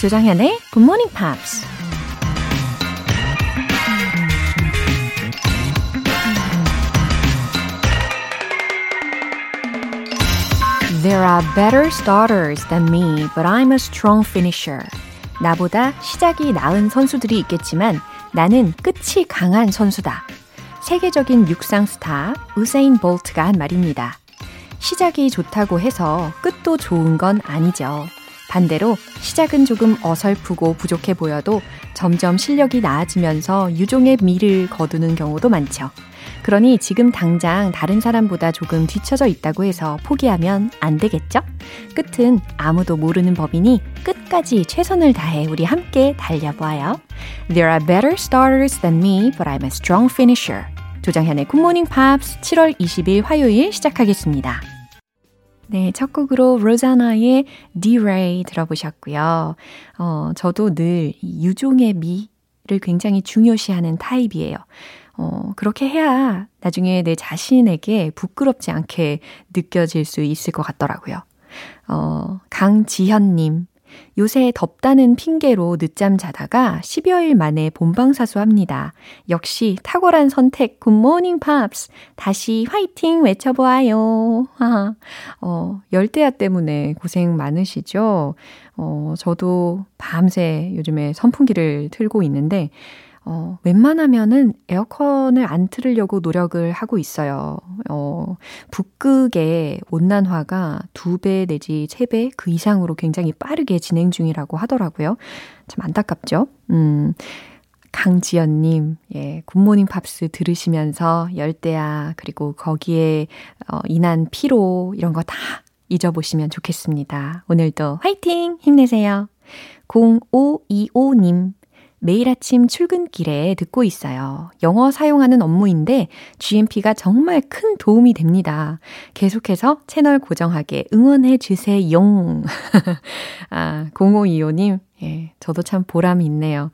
조정현의 Good Morning Pops. There are better starters than me, but I'm a strong finisher. 나보다 시작이 나은 선수들이 있겠지만 나는 끝이 강한 선수다. 세계적인 육상 스타 우세인 볼트가 한 말입니다. 시작이 좋다고 해서 끝도 좋은 건 아니죠. 반대로 시작은 조금 어설프고 부족해 보여도 점점 실력이 나아지면서 유종의 미를 거두는 경우도 많죠. 그러니 지금 당장 다른 사람보다 조금 뒤처져 있다고 해서 포기하면 안 되겠죠? 끝은 아무도 모르는 법이니 끝까지 최선을 다해 우리 함께 달려봐요. There are better starters than me, but I'm a strong finisher. 조정현의 굿모닝 팝스 7월 20일 화요일 시작하겠습니다. 네, 첫 곡으로 로자나의 D-Ray 들어보셨고요. 어, 저도 늘 유종의 미를 굉장히 중요시하는 타입이에요. 어, 그렇게 해야 나중에 내 자신에게 부끄럽지 않게 느껴질 수 있을 것 같더라고요. 어, 강지현님. 요새 덥다는 핑계로 늦잠 자다가 10여일 만에 본방사수합니다. 역시 탁월한 선택, 굿모닝 팝스. 다시 화이팅 외쳐보아요. 어, 열대야 때문에 고생 많으시죠? 어, 저도 밤새 요즘에 선풍기를 틀고 있는데, 어, 웬만하면은 에어컨을 안 틀으려고 노력을 하고 있어요. 어, 북극의 온난화가 두 배 내지 세 배 그 이상으로 굉장히 빠르게 진행 중이라고 하더라고요. 참 안타깝죠? 음. 강지연님, 예, 굿모닝 팝스 들으시면서 열대야, 그리고 거기에, 어, 인한 피로, 이런 거 다 잊어보시면 좋겠습니다. 오늘도 화이팅! 힘내세요. 0525님, 매일 아침 출근길에 듣고 있어요. 영어 사용하는 업무인데 GMP가 정말 큰 도움이 됩니다. 계속해서 채널 고정할게요 응원해 주세요. 아, 0525님, 예, 저도 참 보람이 있네요.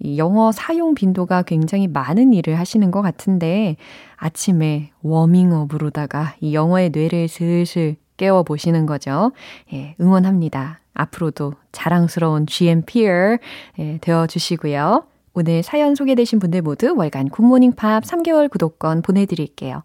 이 영어 사용 빈도가 굉장히 많은 일을 하시는 것 같은데 아침에 워밍업으로다가 이 영어의 뇌를 슬슬 깨워보시는 거죠. 예, 응원합니다. 앞으로도 자랑스러운 GMPer 예, 되어 주시고요. 오늘 사연 소개되신 분들 모두 월간 굿모닝 팝스 3개월 구독권 보내드릴게요.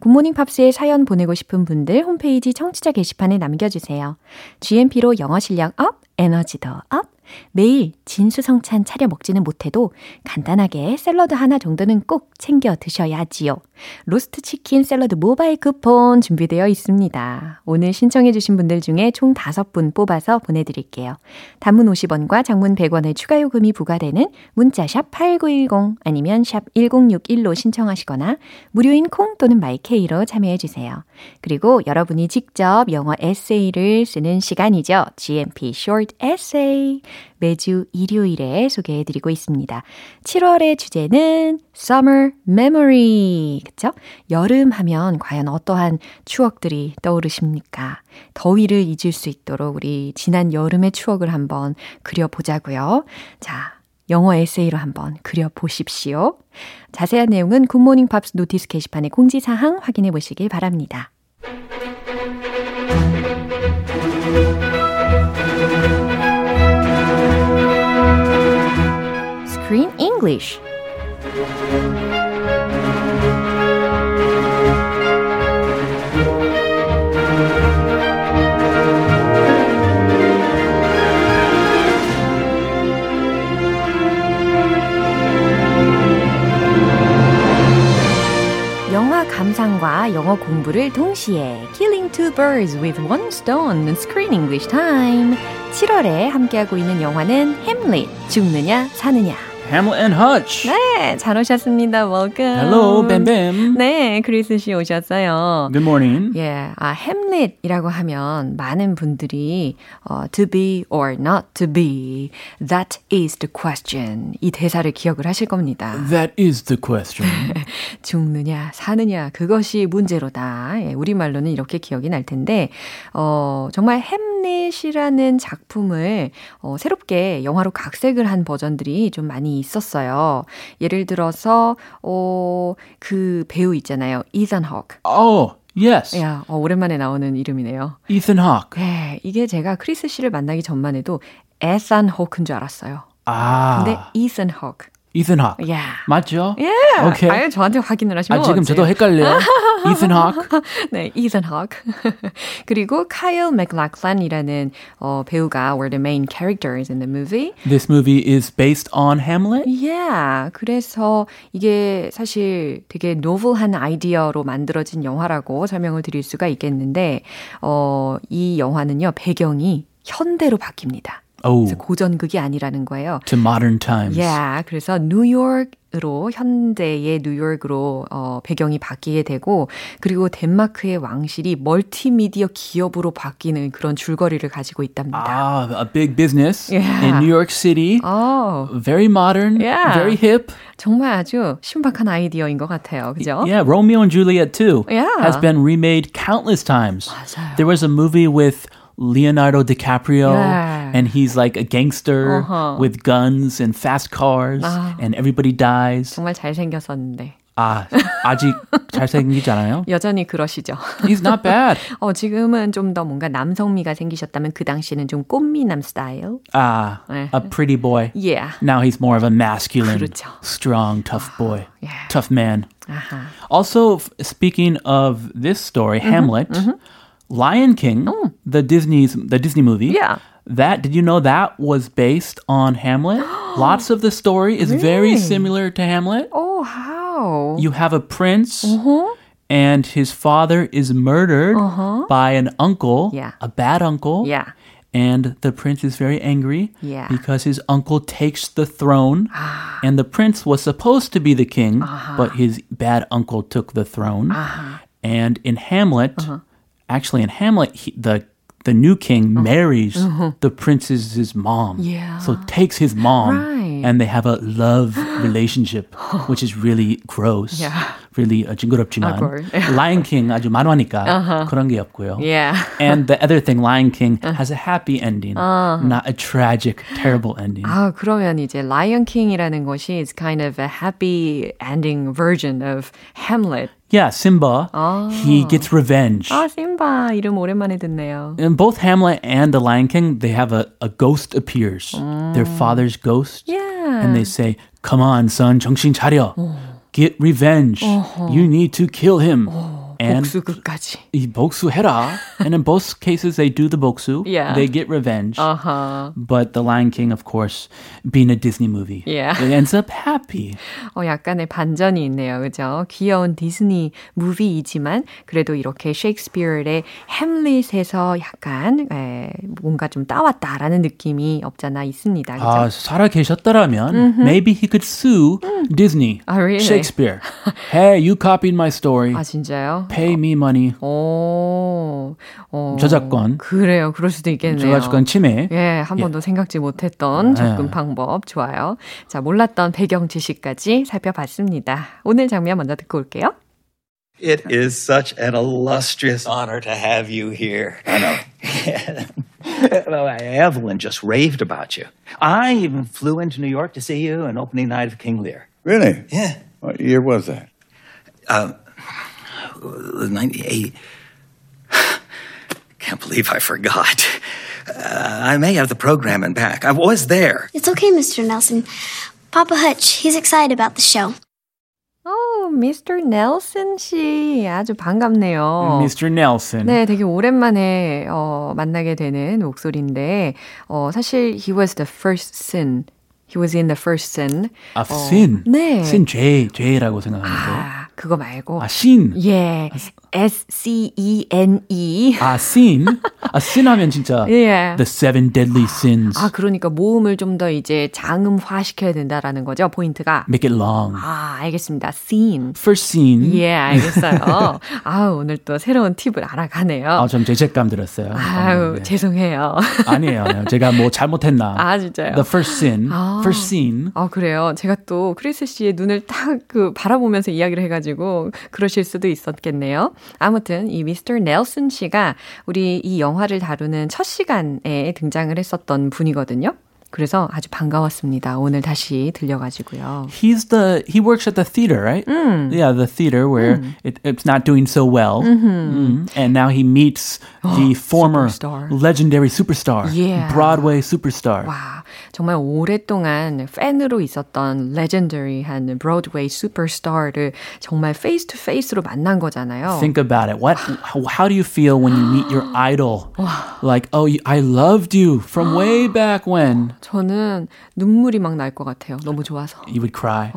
굿모닝 팝스에 사연 보내고 싶은 분들 홈페이지 청취자 게시판에 남겨주세요. GMP로 영어 실력 up, 에너지도 up, 매일 진수성찬 차려 먹지는 못해도 간단하게 샐러드 하나 정도는 꼭 챙겨 드셔야지요. 로스트 치킨 샐러드 모바일 쿠폰 준비되어 있습니다. 오늘 신청해주신 분들 중에 총 5분 뽑아서 보내드릴게요. 단문 50원과 장문 100원의 추가 요금이 부과되는 문자샵 8910 아니면 샵 1061로 신청하시거나 무료인 콩 또는 마이케이로 참여해주세요. 그리고 여러분이 직접 영어 에세이를 쓰는 시간이죠. GMP Short Essay. 매주 일요일에 소개해 드리고 있습니다. 7월의 주제는 Summer Memory. 그쵸? 여름 하면 과연 어떠한 추억들이 떠오르십니까? 더위를 잊을 수 있도록 우리 지난 여름의 추억을 한번 그려보자고요. 자, 영어 에세이로 한번 그려보십시오. 자세한 내용은 굿모닝 팝스 노티스 게시판의 공지사항 확인해 보시길 바랍니다. English 영화 감상과 영어 공부를 동시에 Killing two birds with one stone Screen English Time 7월에 함께하고 있는 영화는 햄릿 죽느냐 사느냐 Hamlet and Hutch. 네, 잘 오셨습니다. Welcome. Hello, Bam Bam. 네, 크리스 씨 오셨어요. Good morning. 예, 아, 햄 릿이라고 하면 많은 분들이 어, to be or not to be, that is the question. 이 대사를 기억을 하실 겁니다. That is the question. 죽느냐, 사느냐, 그것이 문제로다. 예, 우리말로는 이렇게 기억이 날 텐데, 어, 정말 햄릿이라는 작품을 어, 새롭게 영화로 각색을 한 버전들이 좀 많이 있었어요. 예를 들어서, 어, 그 배우 있잖아요. 이산 호크. oh, yes. 야, 어, 오랜만에 나오는 이름이네요. Ethan Hawke. 네, 이게 제가 크리스 씨를 만나기 전만 해도 에산 호크인 줄 알았어요. 아. 근데 이슨 Hawke. Yeah. 맞죠? Yeah. 오케이. 아유, 저한테 확인을 하시면 아, 지금 저도? 헷갈려요. Ethan Hawke. 네, 이슨 호크. 그리고 카일 맥락란이라는 어, 배우가 were the main characters in the movie. This movie is based on Hamlet. Yeah. 그래서 이게 사실 되게 노블한 아이디어로 만들어진 영화라고 설명을 드릴 수가 있겠는데, 어, 이 영화는요, 배경이 현대로 바뀝니다. Oh, 고전극이 아니라는 거예요. to modern times. Yeah, 그래서 뉴욕으로 현대의 뉴욕으로 어, 배경이 바뀌게 되고 그리고 덴마크의 왕실이 멀티미디어 기업으로 바뀌는 그런 줄거리를 가지고 있답니다. Ah, a big business Yeah. in New York City. 어, Very modern, Yeah. very hip. 정말 아주 신박한 아이디어인 것 같아요. 그죠? Yeah, Romeo and Juliet too Yeah. has been remade countless times. 맞아요. There was a movie with Leonardo DiCaprio Yeah. and he's like a gangster Uh-huh. with guns and fast cars 아. and everybody dies. 정말 잘생겼었는데 아, 아직 잘생기지 않아요? 여전히 그러시죠. He's not bad. 어, 지금은 좀 더 뭔가 남성미가 생기셨다면 그 당시에는 좀 꽃미남 스타일. Ah, 네. a pretty boy. Yeah. Now he's more of a masculine, 그렇죠. strong, tough boy, Yeah. tough man. 아하. Also, f- speaking of this story, Mm-hmm, Hamlet, Lion King, the Disney's the Disney movie. Oh. Yeah. That did you know that was based on Hamlet? Lots of the story is very similar to Hamlet. Oh, how? You have a prince Uh-huh. and his father is murdered by an uncle, Yeah. a bad uncle. Yeah. And the prince is very angry Yeah. because his uncle takes the throne. Ah. and the prince was supposed to be the king, Uh-huh. but his bad uncle took the throne. And in Hamlet, Uh-huh actually in Hamlet, he, the the new king marries the prince's mom. Uh-huh. Yeah. So takes his mom Right. and they have a love relationship, which is really gross. Yeah. Really uh, 징그럽지만 Awkward. Lion King 아주 만화니까 그런 게 없고요. Uh-huh. Yeah. And the other thing, Lion King has a happy ending, not a tragic, terrible ending. 아, 그러면 이제 Lion King이라는 것이 is kind of a happy ending version of Hamlet. Yeah, Simba, he gets revenge. 아, 심바 이름 오랜만에 듣네요. In both Hamlet and The Lion King, they have a, a ghost appears, their father's ghost. Yeah. And they say, Come on, son, 정신 차려. Get revenge. You need to kill him. And 복수극까지. 이 복수해라. and in both cases, they do the 복수. Yeah. They get revenge. 아하. But The LionKing, of course, being a Disney movie, Yeah. it ends up happy. 어, 약간의 반전이 있네요. 그죠? 귀여운 디즈니 무비이지만 그래도 이렇게 셰익스피어의 햄릿에서 약간 에, 뭔가 좀 따왔다라는 느낌이 없잖아 있습니다. 그죠? 아, 살아 계셨더라면, maybe he could sue Disney, Ah, really? Shakespeare. hey, you copied my story. 아, 진짜요? Pay me money. 오, 어, 저작권. 그래요. 그럴 수도 있겠네요. 저작권 침해. 예, 한 번도 생각지 못했던 접근 네. 방법 좋아요. 자, 몰랐던 배경 지식까지 살펴봤습니다. 오늘 장면 먼저 듣고 올게요. It is such an illustrious honor to have you here. I know. well, Evelyn just raved about you. I even flew into New York to see you on opening night of King Lear. Really? Yeah. What year was that? Uh, 98. Can't believe I forgot. Uh, I may have the programming back. I was there. It's okay, Mr. Nelson. Papa Hutch, he's excited about the show. 오, 미스터 넬슨 씨. 아주 반갑네요. Mr. Nelson. 네, 되게 오랜만에 어, 만나게 되는 목소리인데 어, 사실 he was the first sin. He was in the first sin. 아, sin. 네. sin 죄, 죄라고 생각하는데. 아, 그거 말고 아, sin. 예. S C E N E. 아, sin. 아, sin 하면 진짜 예. the seven deadly sins. 아, 그러니까 모음을 좀 더 이제 장음화 시켜야 된다라는 거죠, 포인트가. Make it long. 아, 알겠습니다. scene. First scene. 예, 알겠어요. 아, 오늘 또 새로운 팁을 알아가네요. 아, 좀 죄책감 들었어요. 아유, 네. 죄송해요. 아니에요. 제가 뭐 잘못했나. 아, 진짜요? The first sin. 아. First scene. 아, 그래요. 제가 또 크리스 씨의 눈을 딱 그 바라보면서 이야기를 해 가지고 그러실 수도 있었겠네요. 아무튼 이 미스터 넬슨 씨가 우리 이 영화를 다루는 첫 시간에 등장을 했었던 분이거든요. 그래서 아주 반가웠습니다. 오늘 다시 들려가지고요. He's the he works at the theater, right? Mm. Yeah, the theater where it, it's not doing so well, Mm-hmm. Mhm. and now he meets the former superstar. legendary superstar, Yeah. Broadway superstar. 와, 정말 오랫동안 팬으로 있었던 레전더리한 브로드웨이 슈퍼스타를 정말 페이스 투 페이스로 만난 거잖아요. Think about it. What? How, how do you feel when you meet your idol? Like, oh, you- I loved you from way back when. 저는 눈물이 막 날 것 같아요. 너무 좋아서. You would cry.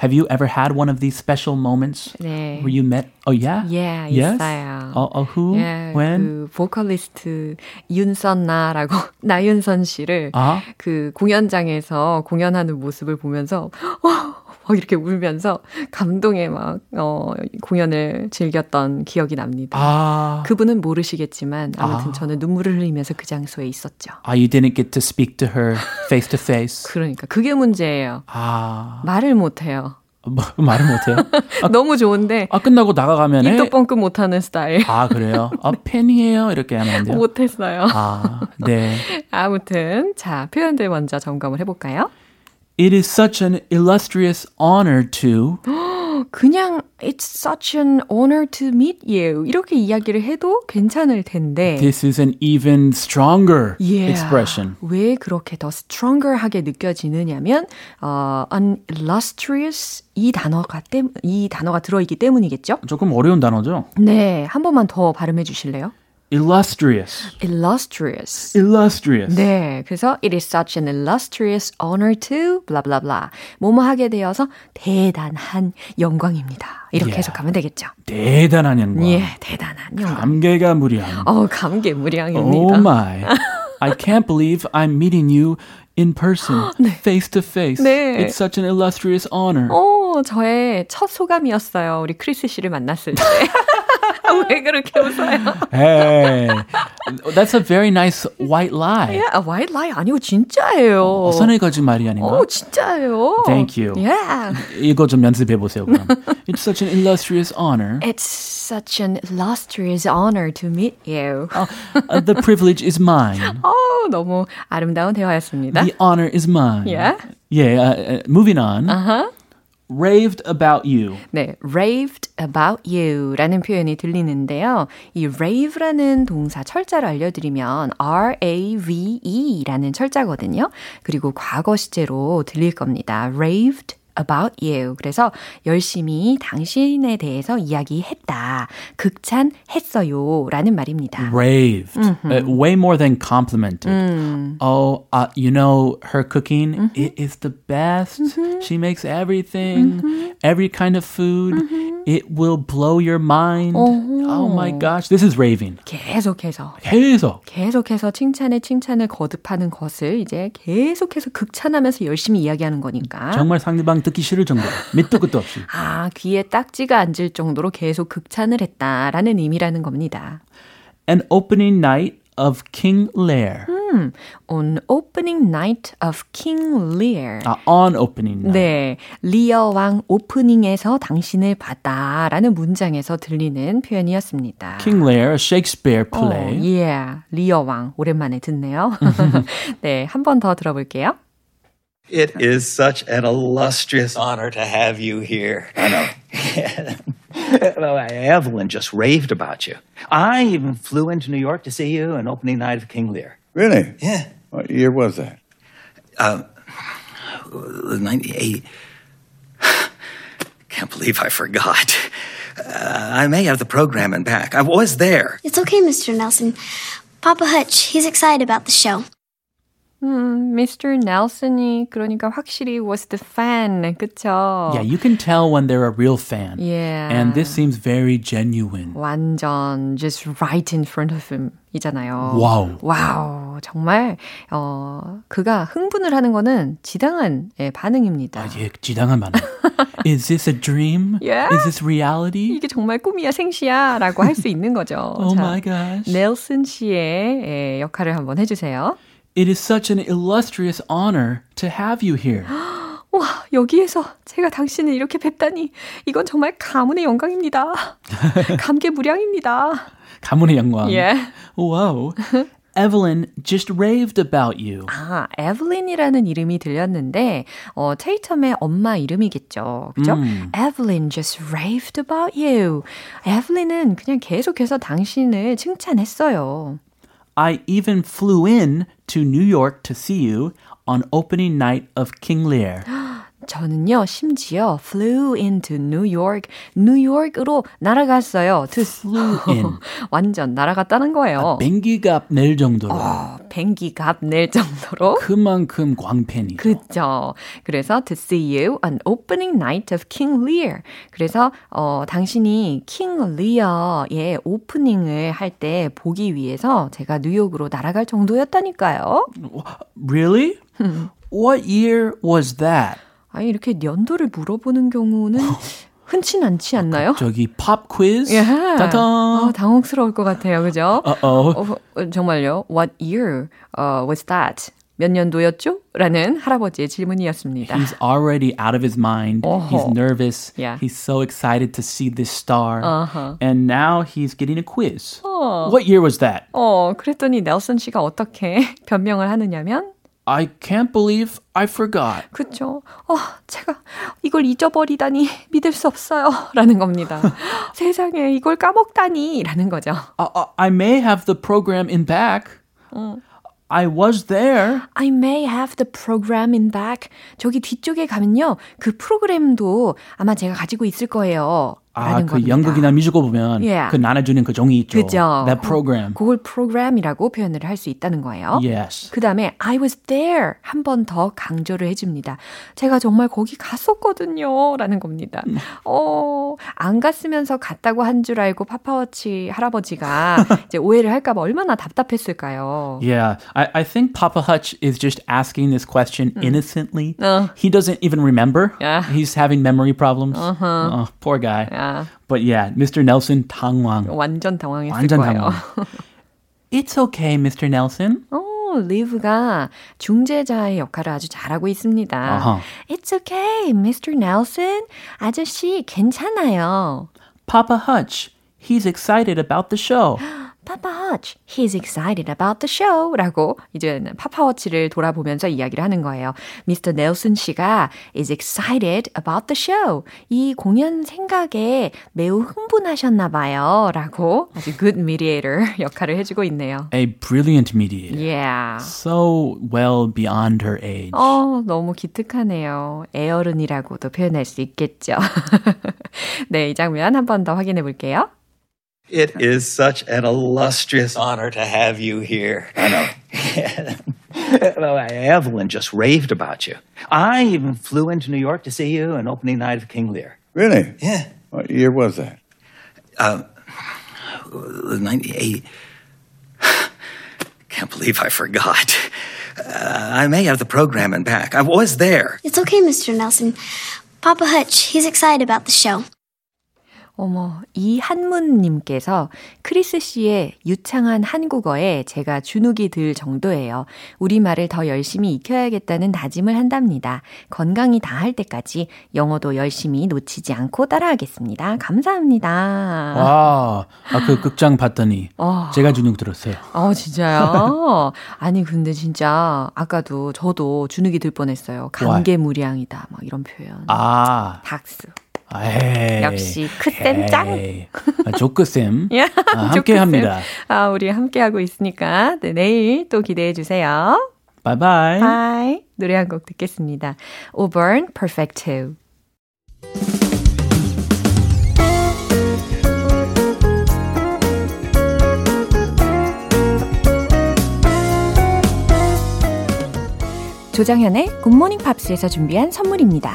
Have you ever had one of these special moments 네. where you met? Oh yeah. Yeah, yes. 있어요. Oh, oh who? 예, when? 그 보컬리스트 윤선나라고 나윤선 씨를 아. 그 공연장에서 공연하는 모습을 보면서 막 이렇게 울면서 감동에 막 어, 공연을 즐겼던 기억이 납니다. Ah. 그분은 모르시겠지만 아무튼 아. 저는 눈물을 흘리면서 그 장소에 있었죠. Ah, you didn't get to speak to her face to face. 그러니까 그게 문제예요. 아, 말을 못 해요. 뭐, 말을 못해요? 너무 좋은데 아, 끝나고 나가가면 입도 뻥끗 못하는 스타일. 아, 그래요? 아, 팬이에요? 이렇게 하면 안 돼요? 못했어요. 아, 네. 아무튼 자 표현들 먼저 점검을 해볼까요? It is such an illustrious honor to 그냥 It's such an honor to meet you 이렇게 이야기를 해도 괜찮을 텐데 This is an even stronger Yeah. expression. 왜 그렇게 더 stronger하게 느껴지느냐면 어, an illustrious 이 단어가 때, 이 단어가 들어있기 때문이겠죠? 조금 어려운 단어죠? 네, 한 번만 더 발음해 주실래요? Illustrious. illustrious. Illustrious. 네, 그래서 it is such an illustrious honor to blah blah blah. 뭐뭐 하게 되어서 대단한 영광입니다. 이렇게 Yeah. 해석하면 되겠죠. 대단한 영광. 예, 대단한 영광. 감개가 무량. 어, 감개 무량입니다. Oh my. I can't believe I'm meeting you in person, face to face. 네. It's such an illustrious honor. 어, 저의 첫 소감이었어요. 우리 크리스 씨를 만났을 때. 왜 그렇게 웃어요? Hey, that's a very nice white lie. 야, white lie 아니고 진짜예요. 선의 거짓말이 아닌가? 어, 진짜예요. Thank you. Yeah. 이거 좀 연습해 보세요. 그럼. It's such an illustrious honor. It's such an illustrious honor to meet you. Uh, the privilege is mine. 어, 너무 아름다운 대화였습니다. The honor is mine. Yeah. Yeah. Uh, uh, moving on. Uh-huh. Raved about you. 네, raved about you라는 표현이 들리는데요. 이 rave라는 동사 철자를 알려드리면 R-A-V-E라는 철자거든요. 그리고 과거 시제로 들릴 겁니다. raved about you. 그래서 열심히 당신에 대해서 이야기했다. 극찬했어요. 라는 말입니다. Raved. Uh, way more than complimented. Oh, uh, you know, her cooking, it is the best. She makes everything, every kind of food. It will blow your mind. Oh my gosh. This is raving. 계속해서 계속. 계속해서 칭찬에 칭찬을 거듭하는 것을 이제 계속해서 극찬하면서 열심히 이야기하는 거니까. 정말 상대방 듣기 싫을 정도로 밑도 끝도 없이. 아, 귀에 딱지가 앉을 정도로 계속 극찬을 했다라는 의미라는 겁니다. An opening night of King Lear. On opening night of King Lear. 아, on opening night. 네, 리어 왕 오프닝에서 당신을 봤다라는 문장에서 들리는 표현이었습니다. King Lear, a Shakespeare play. 어, yeah, 리어 왕 오랜만에 듣네요. 네, 한 번 더 들어볼게요. It is such an illustrious honor to have you here. I know. well, Evelyn just raved about you. I even flew into New York to see you on opening night of King Lear. Really? Yeah. What year was that? 98. Can't believe I forgot. Uh, I may have the program programming back. I was there. It's okay, Mr. Nelson. Papa Hutch, he's excited about the show. 음, Mr. Nelson이 그러니까 확실히 was the fan, 그쵸? Yeah, you can tell when they're a real fan. Yeah. And this seems very genuine. 완전 just right in front of him 이잖아요. 와우. 와우. 정말 어 그가 흥분을 하는 거는 지당한 예, 반응입니다. 아, 예, 지당한 반응. Is this a dream? Yeah. Is this reality? 이게 정말 꿈이야 생시야 라고 할 수 있는 거죠. Oh 자, my gosh. 넬슨 씨의 예, 역할을 한번 해주세요. It is such an illustrious honor to have you here. 와 여기에서 제가 당신을 이렇게 뵙다니 이건 정말 가문의 영광입니다. 감개 무량입니다. 가문의 영광. 예. Wow. Evelyn just raved about you. 아, 에블린이라는 이름이 들렸는데 어, 테이텀의 엄마 이름이겠죠. 그죠? 음. Evelyn just raved about you. 에블린은 그냥 계속해서 당신을 칭찬했어요. I even flew in to New York to see you on opening night of King Lear. 저는요, 심지어 flew into New York, 뉴욕으로 날아갔어요. To Flew in. 완전 날아갔다는 거예요. 뱅기갑 낼 정도로. 어, 뱅기 값낼 정도로. 그만큼 광팬이죠. 그죠. 그래서 to see you on opening night of King Lear. 그래서 어 당신이 King Lear의 오프닝을 할 때 보기 위해서 제가 뉴욕으로 날아갈 정도였다니까요. Really? What year was that? 아니 이렇게 연도를 물어보는 경우는 흔치 않지 않나요? 저기 팝 퀴즈? 예. 따단. 어, 당혹스러울 것 같아요. 그죠? 어, 정말요? What year uh, was that? 몇 년도였죠? 라는 할아버지의 질문이었습니다. He's already out of his mind. He's 어허. nervous. Yeah. He's so excited to see this star. Uh-huh. And now he's getting a quiz. What year was that? 어, 그랬더니 넬슨 씨가 어떻게 변명을 하느냐면 I can't believe I forgot. 그쵸. 어, 제가 이걸 잊어버리다니 믿을 수 없어요. 라는 겁니다. 세상에 이걸 까먹다니. 라는 거죠. I, I- I may have the program in back. I was there. I may have the program in back. 저기 뒤쪽에 가면요. 그 프로그램도 아마 제가 가지고 있을 거예요. 아, 그 겁니다. 연극이나 뮤지컬 보면 Yeah. 그 나눠주는 그 종이 있죠. 그죠. That program. 그걸 프로그램이라고 표현을 할 수 있다는 거예요. Yes. 그 다음에 I was there 한 번 더 강조를 해줍니다. 제가 정말 거기 갔었거든요. 라는 겁니다. 어, 안 갔으면서 갔다고 한 줄 알고 파파워치 할아버지가 이제 오해를 할까봐 얼마나 답답했을까요. Yeah, I, I think Papa Hutch is just asking this question innocently. Uh. He doesn't even remember. Yeah. He's having memory problems. Uh-huh. Oh, poor guy. 아, But yeah, Mr. Nelson 당황. 완전 당황했을 완전 거예요. 당황. It's okay, Mr. Nelson. 어, 리브가 중재자의 역할을 아주 잘하고 있습니다. 아하. It's okay, Mr. Nelson. 아저씨, 괜찮아요. Papa Hutch, he's excited about the show. Papa Hutch, he's excited about the show. 라고 이제 파파워치를 돌아보면서 이야기를 하는 거예요. Mr. 넬슨 씨가 is excited about the show. 이 공연 생각에 매우 흥분하셨나 봐요. 라고 아주 good mediator 역할을 해주고 있네요. A brilliant mediator. Yeah. So well beyond her age. 어, 너무 기특하네요. 애어른이라고도 표현할 수 있겠죠. 네, 이 장면 한 번 더 확인해 볼게요. It is such an illustrious honor to have you here. I know. well, Evelyn just raved about you. I even flew into New York to see you on opening night of King Lear. Really? Yeah. What year was that? 98. Can't believe I forgot. Uh, I may have the program in back. I was there. It's okay, Mr. Nelson. Papa Hutch, he's excited about the show. 어머, 이한문님께서 크리스 씨의 유창한 한국어에 제가 주눅이 들 정도예요. 우리말을 더 열심히 익혀야겠다는 다짐을 한답니다. 건강이 다할 때까지 영어도 열심히 놓치지 않고 따라하겠습니다. 감사합니다. 와, 아, 그 극장 봤더니 어. 제가 주눅 들었어요. 어, 진짜요? 아니, 근데 진짜 아까도 저도 주눅이 들 뻔했어요. 감개무량이다. 막 이런 표현. 아, 박수. 에이, 역시 크쌤 짱. 아, 조크쌤 야, 아, 함께. 합니다. 아, 우리 함께 하고 있으니까 네, 내일 또 기대해 주세요. Bye bye. Bye. 노래 한 곡 듣겠습니다. Auburn Perfect 2. 조정현의 굿모닝 팝스에서 준비한 선물입니다.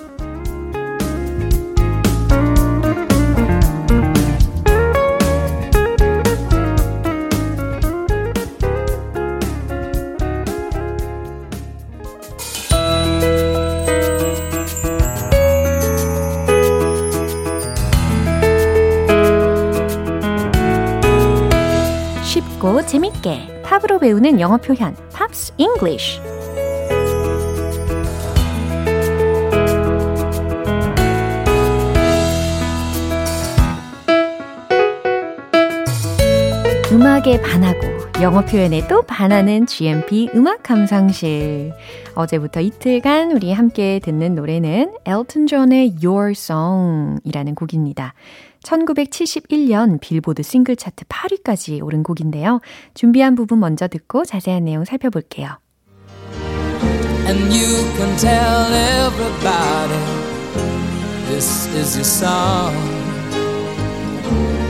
쉽게 팝으로 배우는 영어 표현 Pops English 음악에 반하고 영어 표현에 또 반하는 GMP 음악 감상실. 어제부터 이틀간 우리 함께 듣는 노래는 엘튼 존의 Your Song이라는 곡입니다. 1971년 빌보드 싱글 차트 8위까지 오른 곡인데요. 준비한 부분 먼저 듣고 자세한 내용 살펴볼게요. And you can tell everybody this is your song.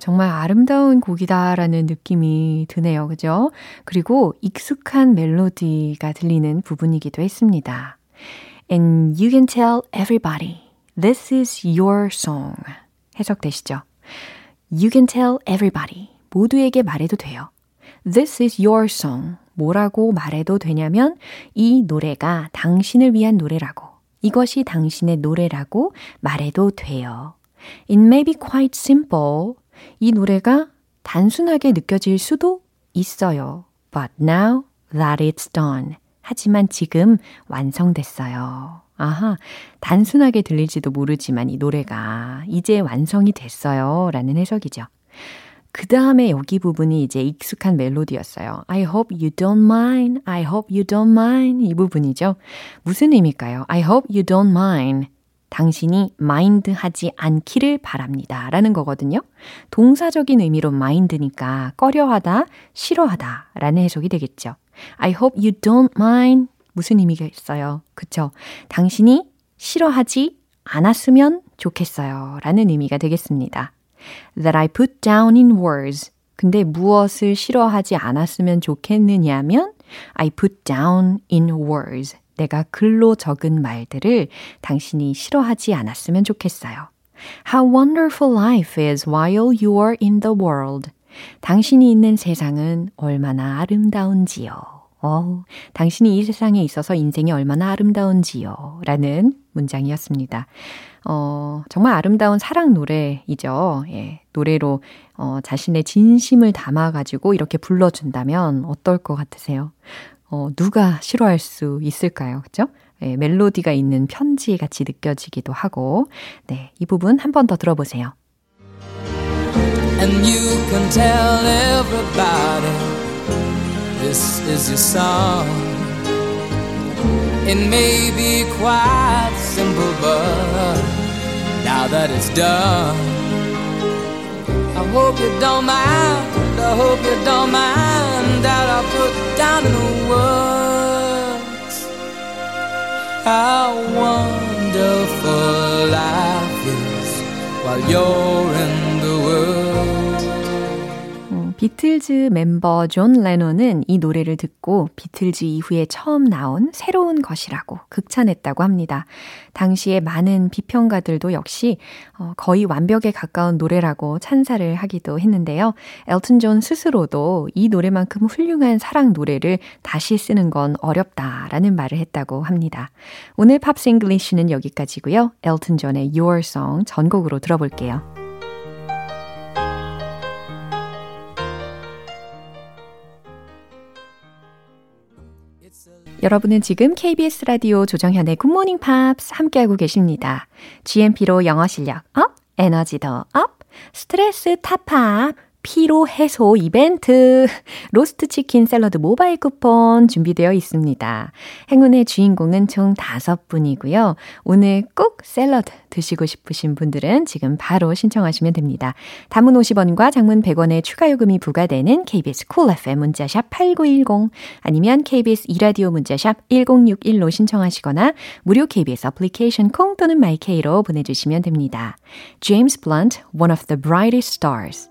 정말 아름다운 곡이다라는 느낌이 드네요. 그죠? 그리고 익숙한 멜로디가 들리는 부분이기도 했습니다. And you can tell everybody this is your song. 해석되시죠? You can tell everybody. 모두에게 말해도 돼요. This is your song. 뭐라고 말해도 되냐면 이 노래가 당신을 위한 노래라고. 이것이 당신의 노래라고 말해도 돼요. It may be quite simple. 이 노래가 단순하게 느껴질 수도 있어요. But now that it's done. 하지만 지금 완성됐어요. 아하, 단순하게 들릴지도 모르지만 이 노래가 이제 완성이 됐어요. 라는 해석이죠. 그 다음에 여기 부분이 이제 익숙한 멜로디였어요. I hope you don't mind. I hope you don't mind. 이 부분이죠. 무슨 의미일까요? I hope you don't mind. 당신이 mind 하지 않기를 바랍니다. 라는 거거든요. 동사적인 의미로 mind니까 꺼려하다, 싫어하다 라는 해석이 되겠죠. I hope you don't mind. 무슨 의미가 있어요? 그쵸? 당신이 싫어하지 않았으면 좋겠어요. 라는 의미가 되겠습니다. That I put down in words. 근데 무엇을 싫어하지 않았으면 좋겠느냐면 I put down in words. 내가 글로 적은 말들을 당신이 싫어하지 않았으면 좋겠어요. How wonderful life is while you are in the world. 당신이 있는 세상은 얼마나 아름다운지요. 어, 당신이 이 세상에 있어서 인생이 얼마나 아름다운지요. 라는 문장이었습니다. 어, 정말 아름다운 사랑 노래이죠. 예, 노래로 어, 자신의 진심을 담아가지고 이렇게 불러준다면 어떨 것 같으세요? 어, 누가 싫어할 수 있을까요? 그죠? 네, 멜로디가 있는 편지 같이 느껴지기도 하고, 네, 이 부분 한 번 더 들어보세요. And you can tell everybody this is your song. It may be quite simple, but now that it's done, hope you don't mind. I hope you don't mind that I put down in words how wonderful life is while you're in. 비틀즈 멤버 존 레논은 이 노래를 듣고 비틀즈 이후에 처음 나온 새로운 것이라고 극찬했다고 합니다. 당시에 많은 비평가들도 역시 거의 완벽에 가까운 노래라고 찬사를 하기도 했는데요. 엘튼 존 스스로도 이 노래만큼 훌륭한 사랑 노래를 다시 쓰는 건 어렵다라는 말을 했다고 합니다. 오늘 Pops English는 여기까지고요. 엘튼 존의 Your Song 전곡으로 들어볼게요. 여러분은 지금 KBS 라디오 조정현의 굿모닝 팝스 함께하고 계십니다. GMP로 영어 실력 up, 에너지 더 up, 스트레스 타파 피로 해소 이벤트 로스트 치킨 샐러드 모바일 쿠폰 준비되어 있습니다. 행운의 주인공은 총 5분이고요. 오늘 꼭 샐러드 드시고 싶으신 분들은 지금 바로 신청하시면 됩니다. 단문 50원과 장문 100원의 추가 요금이 부과되는 KBS cool cool FM 문자샵 8910 아니면 KBS 2라디오 문자샵 1061로 신청하시거나 무료 KBS 애플리케이션 콩 또는 마이케이로 보내 주시면 됩니다. James Blunt, One of the Brightest Stars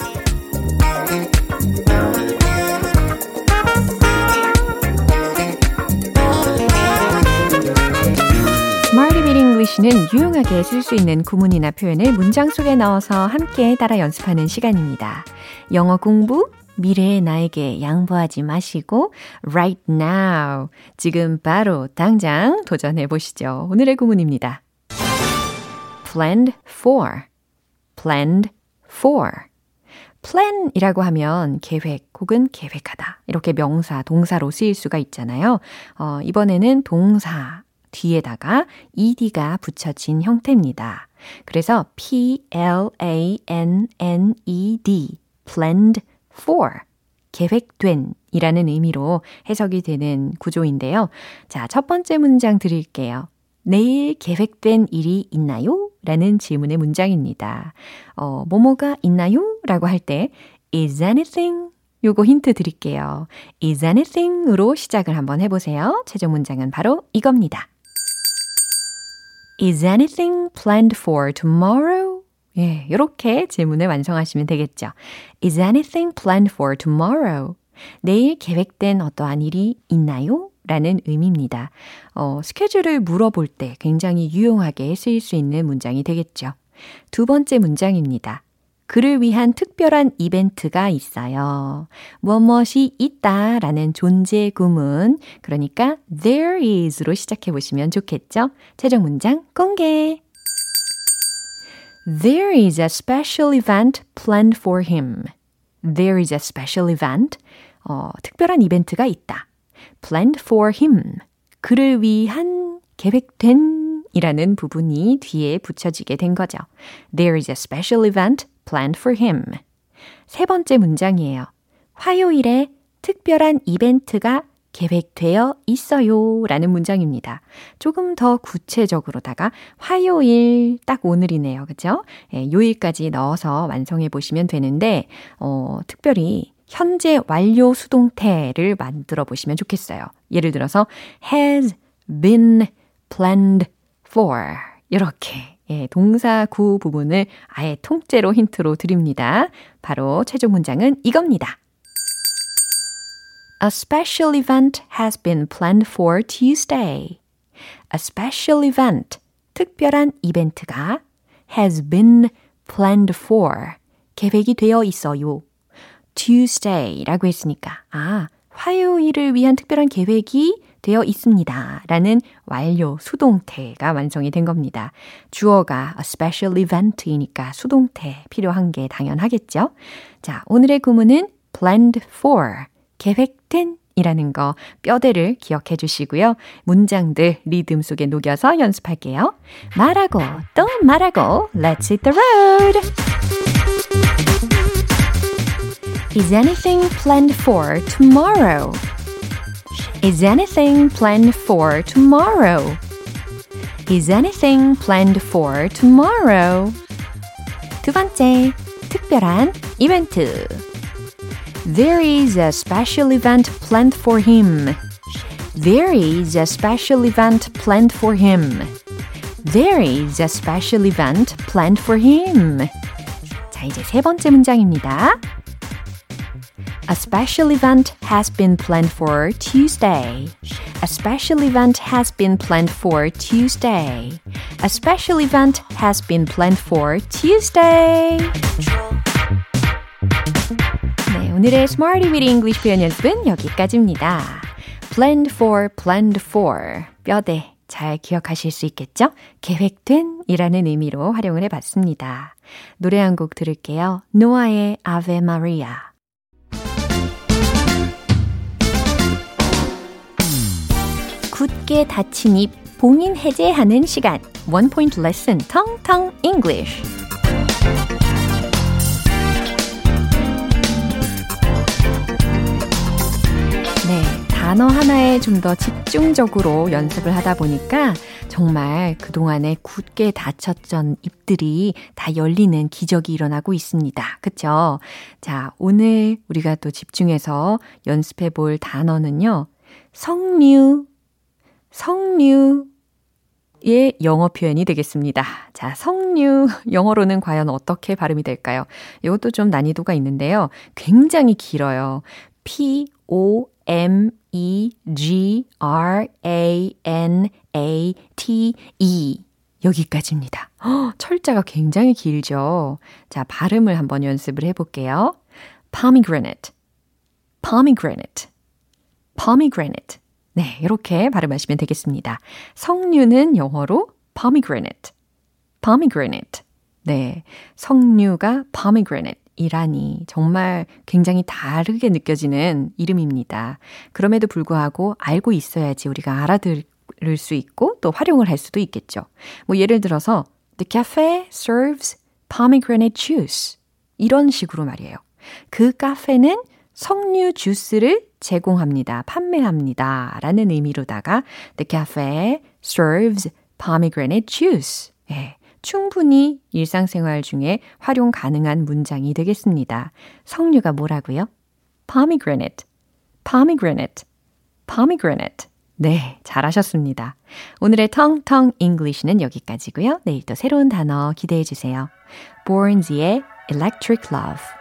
시는 유용하게 쓸 수 있는 구문이나 표현을 문장 속에 넣어서 함께 따라 연습하는 시간입니다. 영어 공부 미래의 나에게 양보하지 마시고 right now 지금 바로 당장 도전해 보시죠. 오늘의 구문입니다. planned for planned for plan이라고 하면 계획 혹은 계획하다. 이렇게 명사, 동사로 쓰일 수가 있잖아요. 어, 이번에는 동사 뒤에다가 ed가 붙여진 형태입니다. 그래서 p-l-a-n-n-e-d, planned for, 계획된 이라는 의미로 해석이 되는 구조인데요. 자, 첫 번째 문장 드릴게요. 내일 계획된 일이 있나요? 라는 질문의 문장입니다. 어, 뭐뭐가 있나요? 라고 할 때, is anything? 요거 힌트 드릴게요. is anything? 으로 시작을 한번 해보세요. 최종 문장은 바로 이겁니다. Is anything planned for tomorrow? 예, 이렇게 질문을 완성하시면 되겠죠. Is anything planned for tomorrow? 내일 계획된 어떠한 일이 있나요? 라는 의미입니다. 어, 스케줄을 물어볼 때 굉장히 유용하게 쓰일 수 있는 문장이 되겠죠. 두 번째 문장입니다. 그를 위한 특별한 이벤트가 있어요. 무엇이 있다 라는 존재 구문. 그러니까 there is로 시작해 보시면 좋겠죠? 최종 문장 공개. There is a special event planned for him. There is a special event. 어, 특별한 이벤트가 있다. planned for him. 그를 위한 계획된 이라는 부분이 뒤에 붙여지게 된 거죠. There is a special event planned for him. 세 번째 문장이에요. 화요일에 특별한 이벤트가 계획되어 있어요. 라는 문장입니다. 조금 더 구체적으로다가 화요일 딱 오늘이네요. 그죠? 예, 요일까지 넣어서 완성해 보시면 되는데, 어, 특별히 현재 완료 수동태를 만들어 보시면 좋겠어요. 예를 들어서 has been planned for 이렇게 예, 동사 구 부분을 아예 통째로 힌트로 드립니다. 바로 최종 문장은 이겁니다. A special event has been planned for Tuesday. A special event, 특별한 이벤트가 has been planned for, 계획이 되어 있어요. Tuesday라고 했으니까, 아, 화요일을 위한 특별한 계획이 되어 있습니다. 라는 완료 수동태가 완성이 된 겁니다. 주어가 a special event이니까 수동태 필요한 게 당연하겠죠? 자, 오늘의 구문은 planned for, 계획된 이라는 거 뼈대를 기억해 주시고요. 문장들 리듬 속에 녹여서 연습할게요. 말하고 또 말하고 Let's hit the road! Is anything planned for tomorrow? Is anything planned for tomorrow? Is anything planned for tomorrow? 두 번째, 특별한 이벤트. There is a special event planned for him. There is a special event planned for him. There is a special event planned for him. 자, 이제 세 번째 문장입니다. A special event has been planned for Tuesday. A special event has been planned for Tuesday. A special event has been planned for Tuesday. 네, 오늘의 Smarty with English 표현 연습은 여기까지입니다. planned for, planned for. 뼈대 잘 기억하실 수 있겠죠? 계획된 이라는 의미로 활용을 해봤습니다. 노래 한 곡 들을게요. 노아의 Ave Maria. 굳게 닫힌 입 봉인 해제하는 시간 원 포인트 레슨 텅텅 English 네, 단어 하나에 좀 더 집중적으로 연습을 하다 보니까 정말 그동안에 굳게 닫혔던 입들이 다 열리는 기적이 일어나고 있습니다. 그쵸? 자, 오늘 우리가 또 집중해서 연습해 볼 단어는요. 석류 석류의 영어 표현이 되겠습니다. 자, 석류. 영어로는 과연 어떻게 발음이 될까요? 이것도 좀 난이도가 있는데요. 굉장히 길어요. P, O, M, E, G, R, A, N, A, T, E. 여기까지입니다. 허, 철자가 굉장히 길죠? 자, 발음을 한번 연습을 해볼게요. pomegranate, pomegranate, pomegranate. 네, 이렇게 발음하시면 되겠습니다. 석류는 영어로 pomegranate, pomegranate. 네, 석류가 pomegranate. 이라니 정말 굉장히 다르게 느껴지는 이름입니다. 그럼에도 불구하고 알고 있어야지 우리가 알아들 수 있고 또 활용을 할 수도 있겠죠. 뭐 예를 들어서 The cafe serves pomegranate juice. 이런 식으로 말이에요. 그 카페는 석류 주스를 제공합니다. 판매합니다. 라는 의미로다가 The cafe serves pomegranate juice. 예, 충분히 일상생활 중에 활용 가능한 문장이 되겠습니다. 석류가 뭐라고요? pomegranate, pomegranate, pomegranate. 네, 잘하셨습니다. 오늘의 텅텅 English는 여기까지고요. 내일 또 새로운 단어 기대해 주세요. Borns의 Electric Love.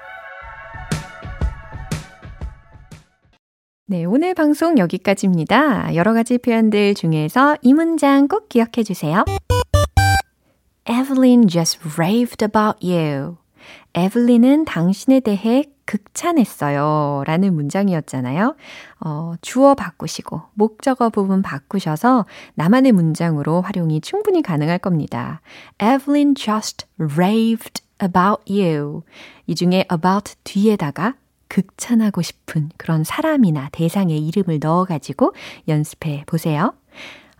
네, 오늘 방송 여기까지입니다. 여러 가지 표현들 중에서 이 문장 꼭 기억해 주세요. Evelyn just raved about you. 에블린은 당신에 대해 극찬했어요. 라는 문장이었잖아요. 어, 주어 바꾸시고, 목적어 부분 바꾸셔서 나만의 문장으로 활용이 충분히 가능할 겁니다. Evelyn just raved about you. 이 중에 about 뒤에다가 극찬하고 싶은 그런 사람이나 대상의 이름을 넣어가지고 연습해 보세요.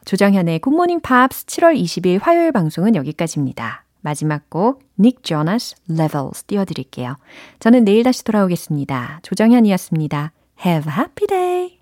조정현의 굿모닝 팝스 7월 20일 화요일 방송은 여기까지입니다. 마지막 곡 닉 조나스 Levels 띄워드릴게요. 저는 내일 다시 돌아오겠습니다. 조정현이었습니다. Have a happy day!